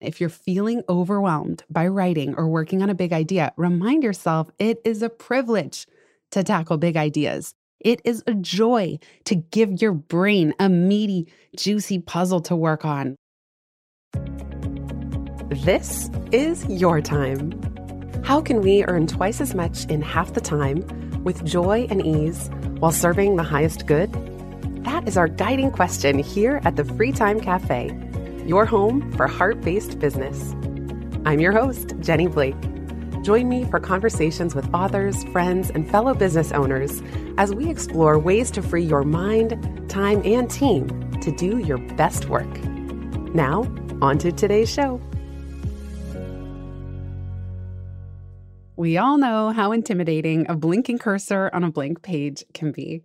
If you're feeling overwhelmed by writing or working on a big idea, remind yourself it is a privilege to tackle big ideas. It is a joy to give your brain a meaty, juicy puzzle to work on. This is your time. How can we earn twice as much in half the time with joy and ease while serving the highest good? That is our guiding question here at the Free Time Cafe, your home for heart based business. I'm your host, Jenny Blake. Join me for conversations with authors, friends, and fellow business owners as we explore ways to free your mind, time, and team to do your best work. Now, on to today's show. We all know how intimidating a blinking cursor on a blank page can be.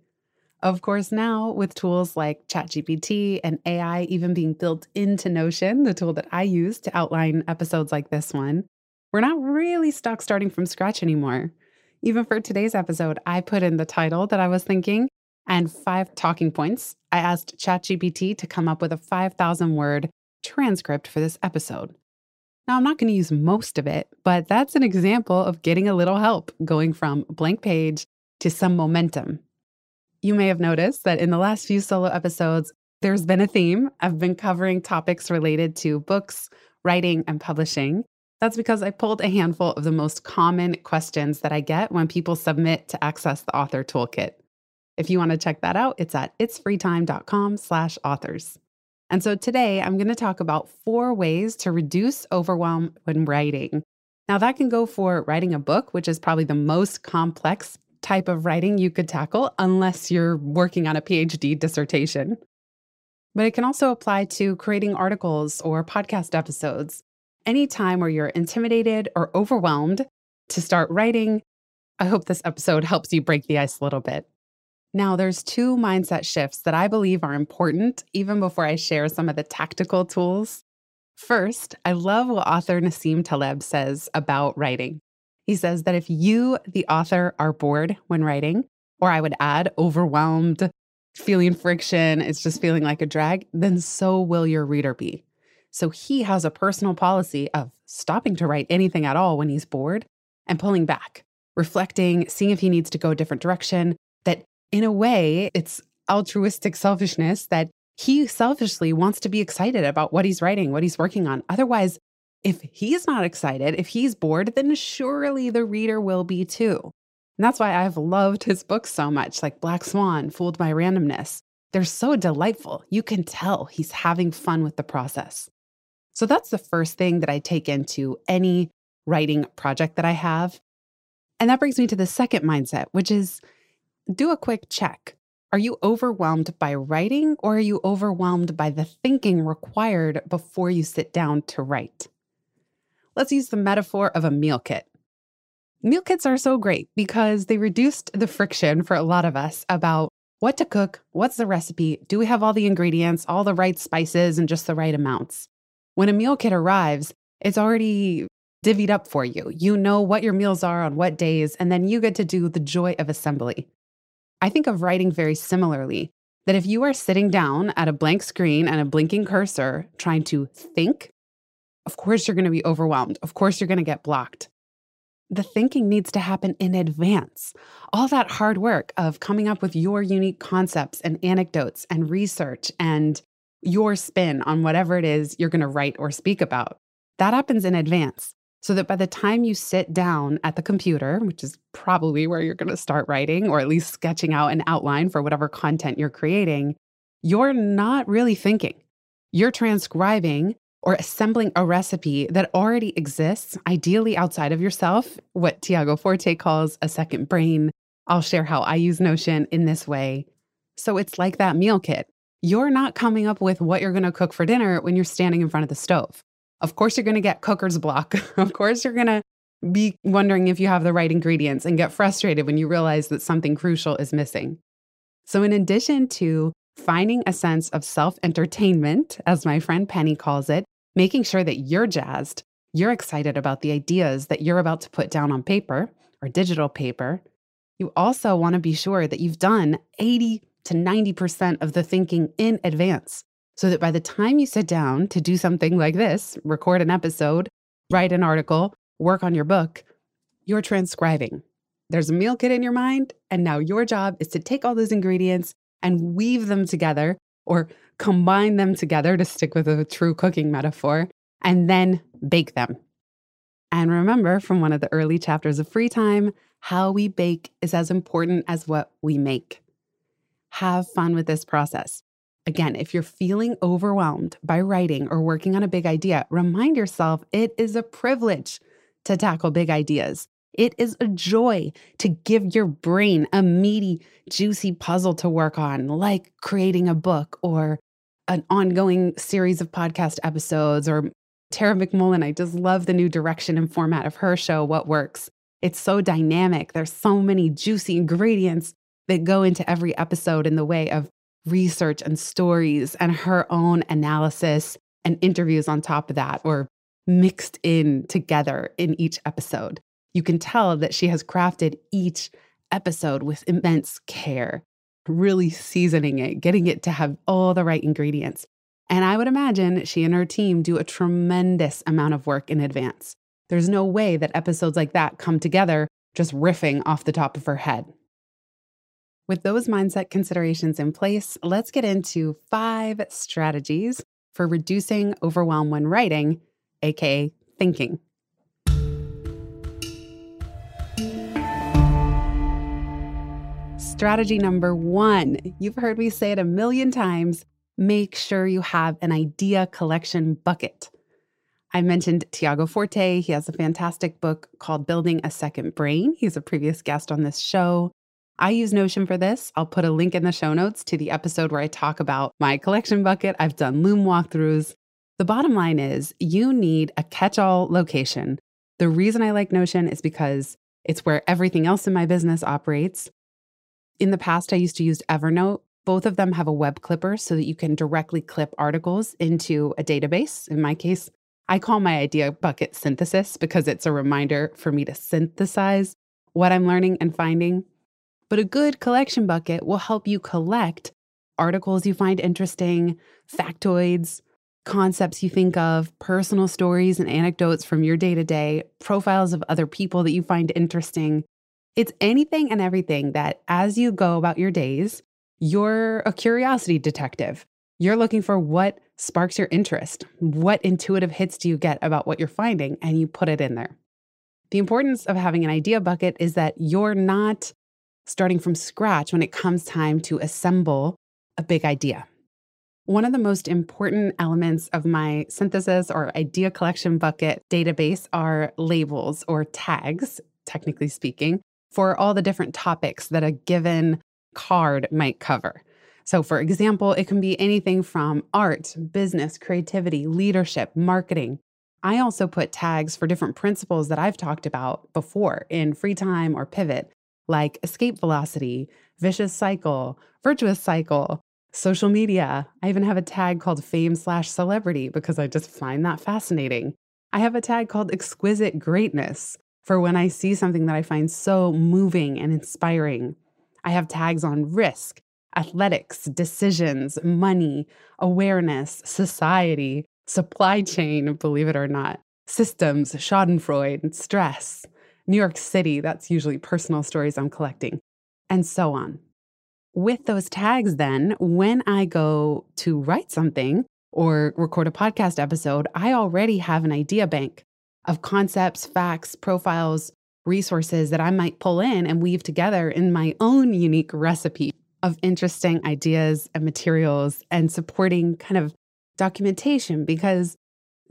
Of course, now with tools like ChatGPT and AI even being built into Notion, the tool that I use to outline episodes like this one, we're not really stuck starting from scratch anymore. Even for today's episode, I put in the title that I was thinking and five talking points. I asked ChatGPT to come up with a 5,000 word transcript for this episode. Now, I'm not going to use most of it, but that's an example of getting a little help going from blank page to some momentum. You may have noticed that in the last few solo episodes, there's been a theme. I've been covering topics related to books, writing, and publishing. That's because I pulled a handful of the most common questions that I get when people submit to access the author toolkit. If you want to check that out, it's at itsfreetime.com slash authors. And so today I'm going to talk about four ways to reduce overwhelm when writing. Now, that can go for writing a book, which is probably the most complex type of writing you could tackle, unless you're working on a PhD dissertation. But it can also apply to creating articles or podcast episodes. Any time where you're intimidated or overwhelmed to start writing, I hope this episode helps you break the ice a little bit. Now, there's two mindset shifts that I believe are important even before I share some of the tactical tools. First, I love what author Nassim Taleb says about writing. He says that if you, the author, are bored when writing, or I would add overwhelmed, feeling friction, it's just feeling like a drag, then so will your reader be. So he has a personal policy of stopping to write anything at all when he's bored and pulling back, reflecting, seeing if he needs to go a different direction, that in a way, it's altruistic selfishness that he selfishly wants to be excited about what he's writing, what he's working on. Otherwise, if he's not excited, if he's bored, then surely the reader will be too. And that's why I've loved his books so much, like Black Swan, Fooled by Randomness. They're so delightful. You can tell he's having fun with the process. So that's the first thing that I take into any writing project that I have. And that brings me to the second mindset, which is do a quick check. Are you overwhelmed by writing or are you overwhelmed by the thinking required before you sit down to write? Let's use the metaphor of a meal kit. Meal kits are so great because they reduced the friction for a lot of us about what to cook, what's the recipe, do we have all the ingredients, all the right spices, and just the right amounts. When a meal kit arrives, it's already divvied up for you. You know what your meals are on what days, and then you get to do the joy of assembly. I think of writing very similarly that if you are sitting down at a blank screen and a blinking cursor trying to think, of course you're going to be overwhelmed. Of course you're going to get blocked. The thinking needs to happen in advance. All that hard work of coming up with your unique concepts and anecdotes and research and your spin on whatever it is you're going to write or speak about. That happens in advance so that by the time you sit down at the computer, which is probably where you're going to start writing or at least sketching out an outline for whatever content you're creating, you're not really thinking. You're transcribing or assembling a recipe that already exists, ideally outside of yourself, what Tiago Forte calls a second brain. I'll share how I use Notion in this way. So it's like that meal kit. You're not coming up with what you're going to cook for dinner when you're standing in front of the stove. Of course, you're going to get cooker's block. of course, you're going to be wondering if you have the right ingredients and get frustrated when you realize that something crucial is missing. So, in addition to finding a sense of self entertainment, as my friend Penny calls it, making sure that you're jazzed, you're excited about the ideas that you're about to put down on paper or digital paper, you also want to be sure that you've done 80 to 90% of the thinking in advance so that by the time you sit down to do something like this, record an episode, write an article, work on your book, you're transcribing. There's a meal kit in your mind, and now your job is to take all those ingredients and weave them together or combine them together to stick with a true cooking metaphor, and then bake them. And remember from one of the early chapters of Free Time, how we bake is as important as what we make. Have fun with this process. Again, if you're feeling overwhelmed by writing or working on a big idea, remind yourself it is a privilege to tackle big ideas. It is a joy to give your brain a meaty, juicy puzzle to work on, like creating a book or an ongoing series of podcast episodes. Or Tara McMullin, I just love the new direction and format of her show, What Works. It's so dynamic. There's so many juicy ingredients that go into every episode in the way of research and stories and her own analysis and interviews on top of that, or mixed in together in each episode. You can tell that she has crafted each episode with immense care, really seasoning it, getting it to have all the right ingredients. And I would imagine she and her team do a tremendous amount of work in advance. There's no way that episodes like that come together just riffing off the top of her head. With those mindset considerations in place, let's get into five strategies for reducing overwhelm when writing, aka thinking. Strategy number one you've heard me say it a million times make sure you have an idea collection bucket. I mentioned Tiago Forte. He has a fantastic book called Building a Second Brain. He's a previous guest on this show. I use Notion for this. I'll put a link in the show notes to the episode where I talk about my collection bucket. I've done Loom walkthroughs. The bottom line is you need a catch all location. The reason I like Notion is because it's where everything else in my business operates. In the past, I used to use Evernote. Both of them have a web clipper so that you can directly clip articles into a database. In my case, I call my idea bucket synthesis because it's a reminder for me to synthesize what I'm learning and finding. But a good collection bucket will help you collect articles you find interesting, factoids, concepts you think of, personal stories and anecdotes from your day to day, profiles of other people that you find interesting. It's anything and everything that as you go about your days, you're a curiosity detective. You're looking for what sparks your interest. What intuitive hits do you get about what you're finding? And you put it in there. The importance of having an idea bucket is that you're not starting from scratch when it comes time to assemble a big idea. One of the most important elements of my synthesis or idea collection bucket database are labels or tags, technically speaking, for all the different topics that a given card might cover. So, for example, it can be anything from art, business, creativity, leadership, marketing. I also put tags for different principles that I've talked about before in free time or pivot, like escape velocity, vicious cycle, virtuous cycle, social media. I even have a tag called fame slash celebrity because I just find that fascinating. I have a tag called exquisite greatness for when I see something that I find so moving and inspiring. I have tags on risk, athletics, decisions, money, awareness, society, supply chain, believe it or not, systems, Schadenfreude, stress, New York City, that's usually personal stories I'm collecting, and so on. With those tags, then, when I go to write something or record a podcast episode, I already have an idea bank of concepts, facts, profiles, resources that I might pull in and weave together in my own unique recipe of interesting ideas and materials and supporting kind of documentation because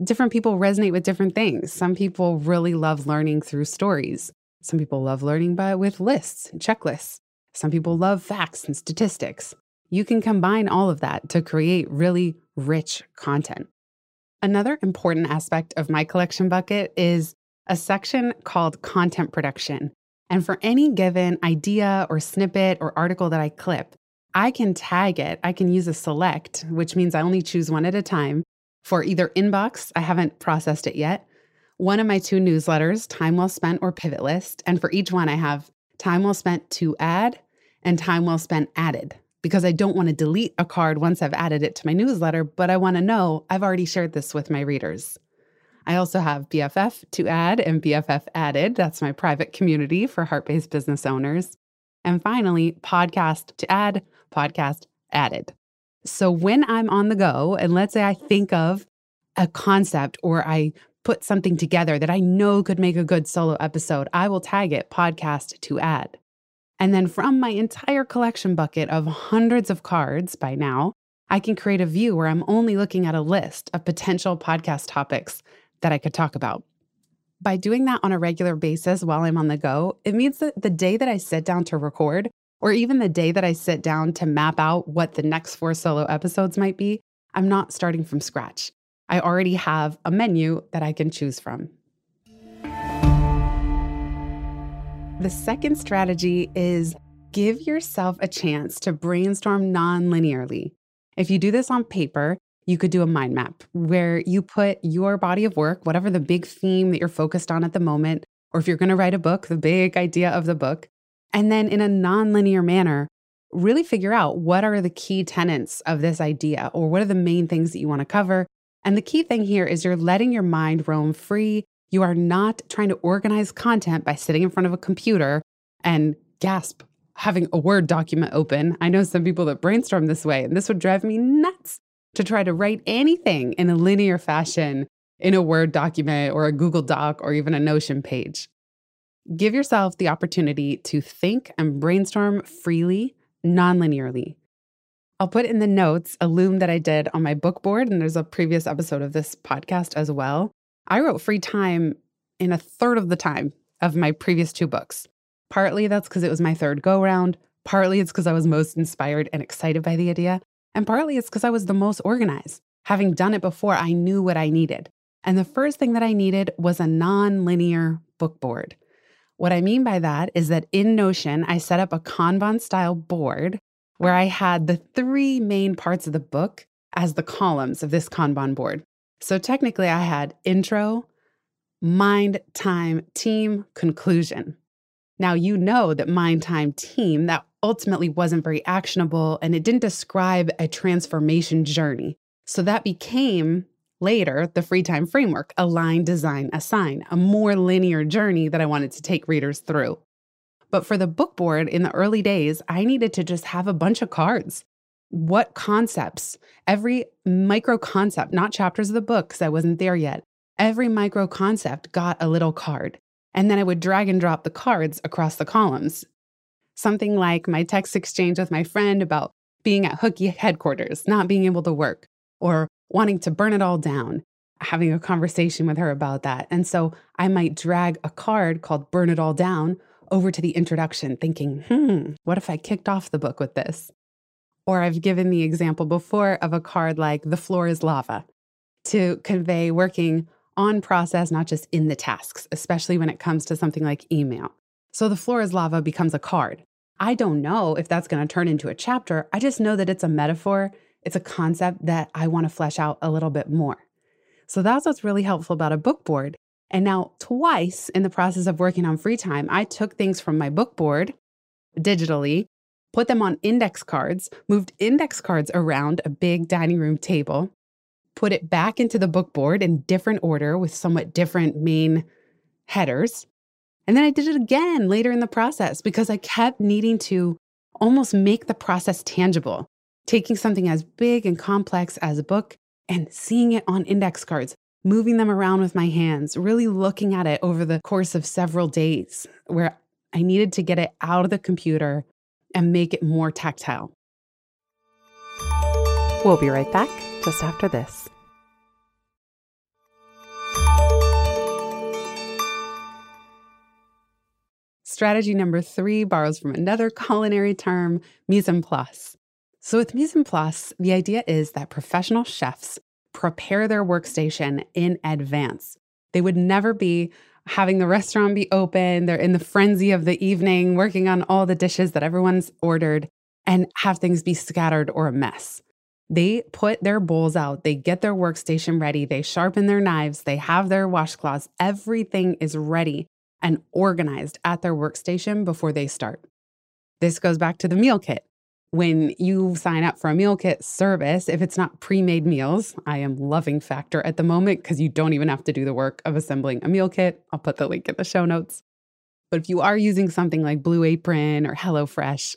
different people resonate with different things. Some people really love learning through stories. Some people love learning by with lists and checklists. Some people love facts and statistics. You can combine all of that to create really rich content. Another important aspect of my collection bucket is a section called content production. And for any given idea or snippet or article that I clip, I can tag it. I can use a select, which means I only choose one at a time for either inbox, I haven't processed it yet, one of my two newsletters, Time Well Spent or Pivot List. And for each one, I have time well spent to add and time well spent added. Because I don't want to delete a card once I've added it to my newsletter, but I want to know I've already shared this with my readers. I also have BFF to add and BFF added. That's my private community for heart based business owners. And finally, podcast to add, podcast added. So when I'm on the go, and let's say I think of a concept or I put something together that I know could make a good solo episode, I will tag it podcast to add. And then from my entire collection bucket of hundreds of cards by now, I can create a view where I'm only looking at a list of potential podcast topics that I could talk about. By doing that on a regular basis while I'm on the go, it means that the day that I sit down to record, or even the day that I sit down to map out what the next four solo episodes might be, I'm not starting from scratch. I already have a menu that I can choose from. The second strategy is give yourself a chance to brainstorm non linearly. If you do this on paper, you could do a mind map where you put your body of work, whatever the big theme that you're focused on at the moment, or if you're going to write a book, the big idea of the book, and then in a nonlinear manner, really figure out what are the key tenets of this idea or what are the main things that you want to cover. And the key thing here is you're letting your mind roam free. You are not trying to organize content by sitting in front of a computer and gasp, having a Word document open. I know some people that brainstorm this way, and this would drive me nuts to try to write anything in a linear fashion in a Word document or a Google Doc or even a Notion page. Give yourself the opportunity to think and brainstorm freely, non-linearly. I'll put in the notes a loom that I did on my book board, and there's a previous episode of this podcast as well. I wrote free time in a third of the time of my previous two books. Partly that's because it was my third go round, partly it's because I was most inspired and excited by the idea, and partly it's because I was the most organized. Having done it before, I knew what I needed. And the first thing that I needed was a non linear book board. What I mean by that is that in Notion, I set up a Kanban style board where I had the three main parts of the book as the columns of this Kanban board. So technically, I had intro, mind, time, team, conclusion. Now, you know that mind, time, team, that ultimately wasn't very actionable and it didn't describe a transformation journey. So that became later the free time framework align, design, assign, a more linear journey that I wanted to take readers through. But for the book board in the early days, I needed to just have a bunch of cards. What concepts, every micro concept, not chapters of the book, because I wasn't there yet, every micro concept got a little card. And then I would drag and drop the cards across the columns Something like my text exchange with my friend about being at Hookie headquarters, not being able to work, or wanting to burn it all down, having a conversation with her about that. And so I might drag a card called Burn It All Down over to the introduction, thinking, hmm, what if I kicked off the book with this? Or I've given the example before of a card like The Floor is Lava to convey working on process, not just in the tasks, especially when it comes to something like email. So the floor is lava becomes a card. I don't know if that's going to turn into a chapter. I just know that it's a metaphor, it's a concept that I want to flesh out a little bit more. So that's what's really helpful about a book board. And now, twice in the process of working on free time, I took things from my book board digitally, put them on index cards, moved index cards around a big dining room table, put it back into the book board in different order with somewhat different main headers, and then I did it again later in the process because I kept needing to almost make the process tangible, taking something as big and complex as a book and seeing it on index cards, moving them around with my hands, really looking at it over the course of several days where I needed to get it out of the computer and make it more tactile. We'll be right back just after this. Strategy number three borrows from another culinary term, mise en place. So, with mise en place, the idea is that professional chefs prepare their workstation in advance. They would never be having the restaurant be open, they're in the frenzy of the evening, working on all the dishes that everyone's ordered, and have things be scattered or a mess. They put their bowls out, they get their workstation ready, they sharpen their knives, they have their washcloths, everything is ready and organized at their workstation before they start. This goes back to the meal kit. When you sign up for a meal kit service, if it's not pre made meals, I am loving Factor at the moment because you don't even have to do the work of assembling a meal kit. I'll put the link in the show notes. But if you are using something like Blue Apron or HelloFresh,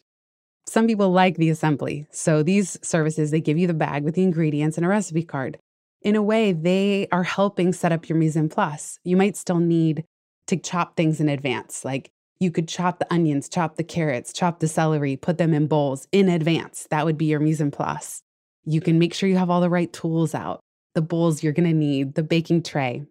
some people like the assembly. So these services, they give you the bag with the ingredients and a recipe card. In a way, they are helping set up your mise en place. You might still need to chop things in advance, like you could chop the onions, chop the carrots, chop the celery, put them in bowls in advance. That would be your mise en place. You can make sure you have all the right tools out, the bowls you're going to need, the baking tray.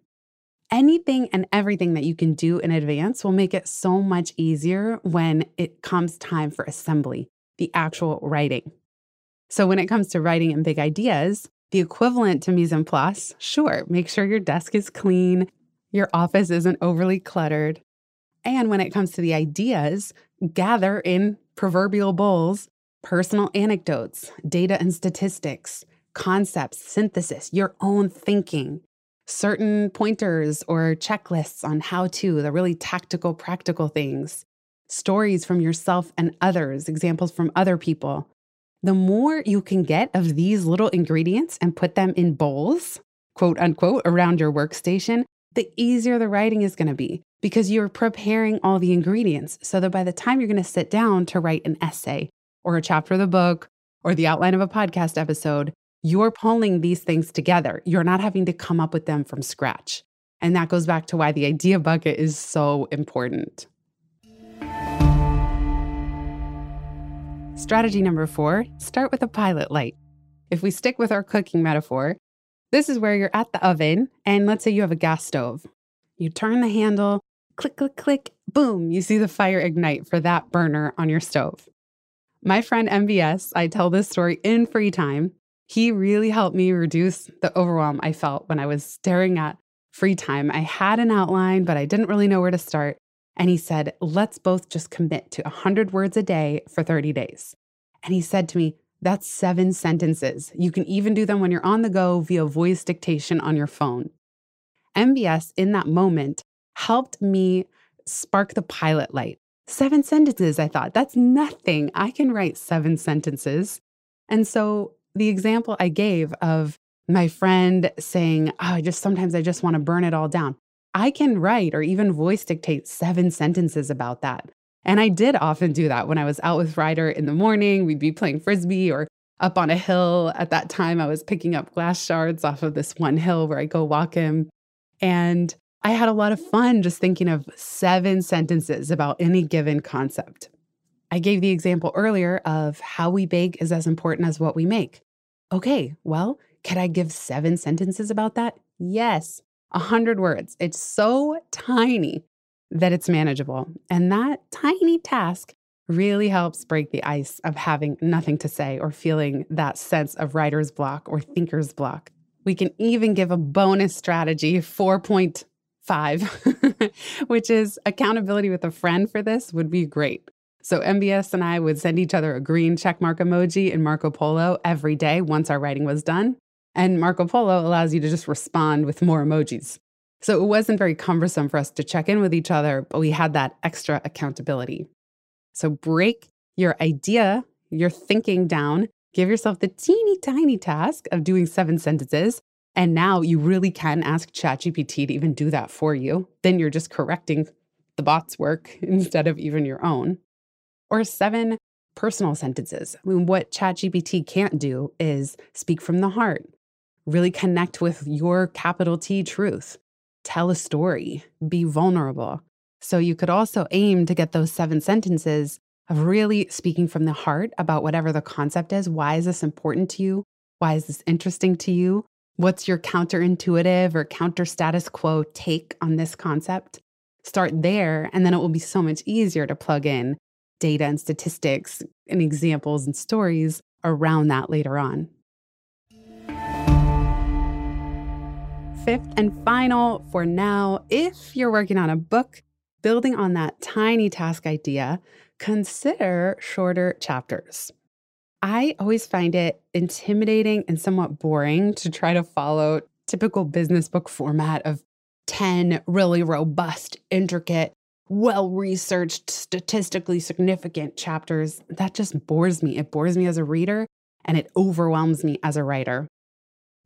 Anything and everything that you can do in advance will make it so much easier when it comes time for assembly, the actual writing. So, when it comes to writing and big ideas, the equivalent to mise en place, sure, make sure your desk is clean, your office isn't overly cluttered, and when it comes to the ideas, gather in proverbial bowls personal anecdotes, data and statistics, concepts, synthesis, your own thinking, certain pointers or checklists on how to, the really tactical, practical things, stories from yourself and others, examples from other people. The more you can get of these little ingredients and put them in bowls, quote unquote, around your workstation, the easier the writing is going to be because you're preparing all the ingredients so that by the time you're going to sit down to write an essay or a chapter of the book or the outline of a podcast episode, you're pulling these things together. You're not having to come up with them from scratch. And that goes back to why the idea bucket is so important. Strategy number four start with a pilot light. If we stick with our cooking metaphor, this is where you're at the oven, and let's say you have a gas stove. You turn the handle, click, click, click, boom, you see the fire ignite for that burner on your stove. My friend MBS, I tell this story in free time. He really helped me reduce the overwhelm I felt when I was staring at free time. I had an outline, but I didn't really know where to start. And he said, let's both just commit to 100 words a day for 30 days. And he said to me, that's seven sentences. You can even do them when you're on the go via voice dictation on your phone. MBS in that moment helped me spark the pilot light. Seven sentences, I thought, that's nothing. I can write seven sentences. And so the example I gave of my friend saying, oh, I just sometimes I just want to burn it all down. I can write or even voice dictate seven sentences about that. And I did often do that when I was out with Ryder in the morning. We'd be playing frisbee or up on a hill. At that time, I was picking up glass shards off of this one hill where I go walk him. And I had a lot of fun just thinking of seven sentences about any given concept. I gave the example earlier of how we bake is as important as what we make. Okay, well, can I give seven sentences about that? Yes, a hundred words. It's so tiny that it's manageable. And that tiny task really helps break the ice of having nothing to say or feeling that sense of writer's block or thinker's block. We can even give a bonus strategy, 4.5 which is accountability with a friend for this would be great. So MBS and I would send each other a green checkmark emoji in Marco Polo every day once our writing was done. And Marco Polo allows you to just respond with more emojis. So it wasn't very cumbersome for us to check in with each other, but we had that extra accountability. So break your idea, your thinking down, give yourself the teeny tiny task of doing seven sentences, and now you really can ask ChatGPT to even do that for you. Then you're just correcting the bot's work instead of even your own. Or seven personal sentences. I mean, what ChatGPT can't do is speak from the heart, really connect with your capital T truth, tell a story, be vulnerable. So you could also aim to get those seven sentences of really speaking from the heart about whatever the concept is. Why is this important to you? Why is this interesting to you? What's your counterintuitive or counter status quo take on this concept? Start there, and then it will be so much easier to plug in data and statistics and examples and stories around that later on. Fifth and final for now, if you're working on a book, building on that tiny task idea, consider shorter chapters. I always find it intimidating and somewhat boring to try to follow typical business book format of 10 really robust, intricate, well researched, statistically significant chapters. That just bores me. It bores me as a reader and it overwhelms me as a writer.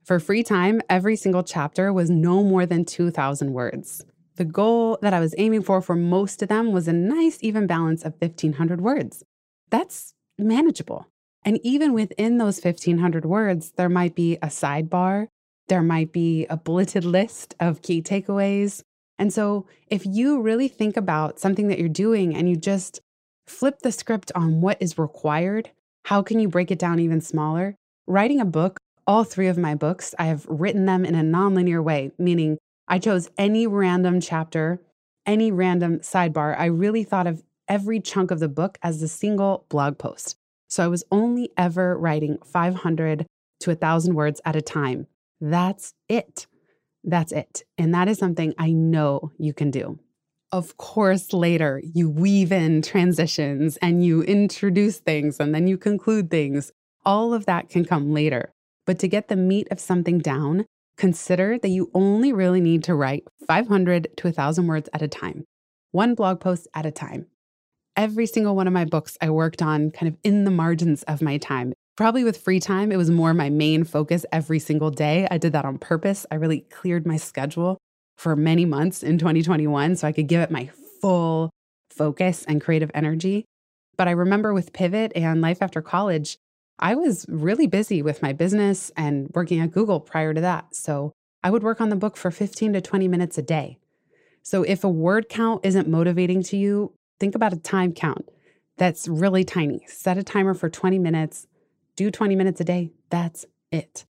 For free time, every single chapter was no more than 2,000 words. The goal that I was aiming for for most of them was a nice, even balance of 1,500 words. That's manageable. And even within those 1,500 words, there might be a sidebar, there might be a bulleted list of key takeaways. And so, if you really think about something that you're doing and you just flip the script on what is required, how can you break it down even smaller? Writing a book, all three of my books, I have written them in a nonlinear way, meaning I chose any random chapter, any random sidebar. I really thought of every chunk of the book as a single blog post. So I was only ever writing 500 to 1,000 words at a time. That's it. That's it. And that is something I know you can do. Of course, later you weave in transitions and you introduce things and then you conclude things. All of that can come later. But to get the meat of something down, consider that you only really need to write 500 to 1,000 words at a time, one blog post at a time every single one of my books I worked on kind of in the margins of my time. Probably with free time, it was more my main focus every single day. I did that on purpose. I really cleared my schedule for many months in 2021 so I could give it my full focus and creative energy. But I remember with Pivot and Life After College, I was really busy with my business and working at Google prior to that. So I would work on the book for 15 to 20 minutes a day. So if a word count isn't motivating to you, think about a time count that's really tiny. Set a timer for 20 minutes, do 20 minutes a day. That's it.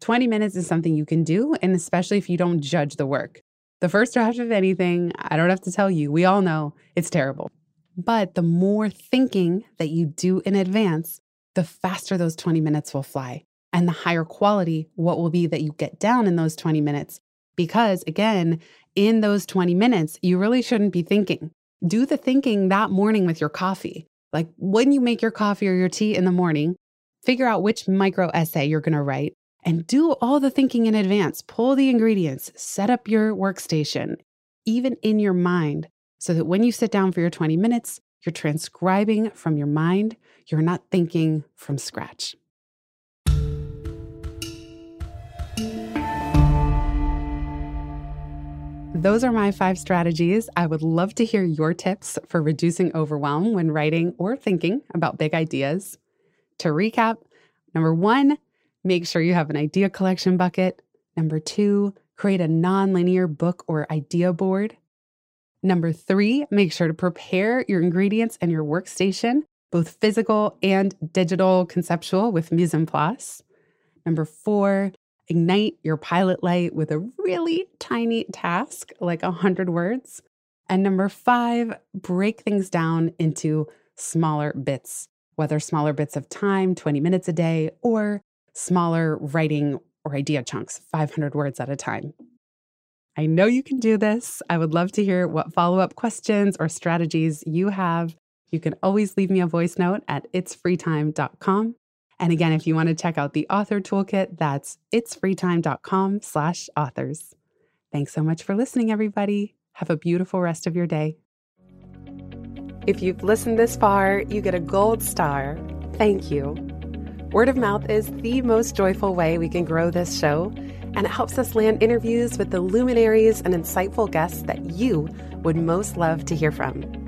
20 minutes is something you can do, and especially if you don't judge the work. The first draft of anything, I don't have to tell you, we all know it's terrible. But the more thinking that you do in advance, the faster those 20 minutes will fly. And the higher quality what will be that you get down in those 20 minutes. Because again, in those 20 minutes, you really shouldn't be thinking do the thinking that morning with your coffee. Like when you make your coffee or your tea in the morning, figure out which micro essay you're going to write and do all the thinking in advance. Pull the ingredients, set up your workstation, even in your mind, so that when you sit down for your 20 minutes, you're transcribing from your mind. You're not thinking from scratch. Those are my five strategies. I would love to hear your tips for reducing overwhelm when writing or thinking about big ideas. To recap, number one, make sure you have an idea collection bucket. Number two, create a nonlinear book or idea board. Number three, make sure to prepare your ingredients and your workstation, both physical and digital conceptual with mise en place. Number four, ignite your pilot light with a really tiny task, like 100 words. And number five, break things down into smaller bits, whether smaller bits of time, 20 minutes a day, or smaller writing or idea chunks, 500 words at a time. I know you can do this. I would love to hear what follow up questions or strategies you have. You can always leave me a voice note at itsfreetime.com. And again, if you want to check out the author toolkit, that's itsfreetime.com slash authors. Thanks so much for listening, everybody. Have a beautiful rest of your day. If you've listened this far, you get a gold star. Thank you. Word of mouth is the most joyful way we can grow this show, and it helps us land interviews with the luminaries and insightful guests that you would most love to hear from.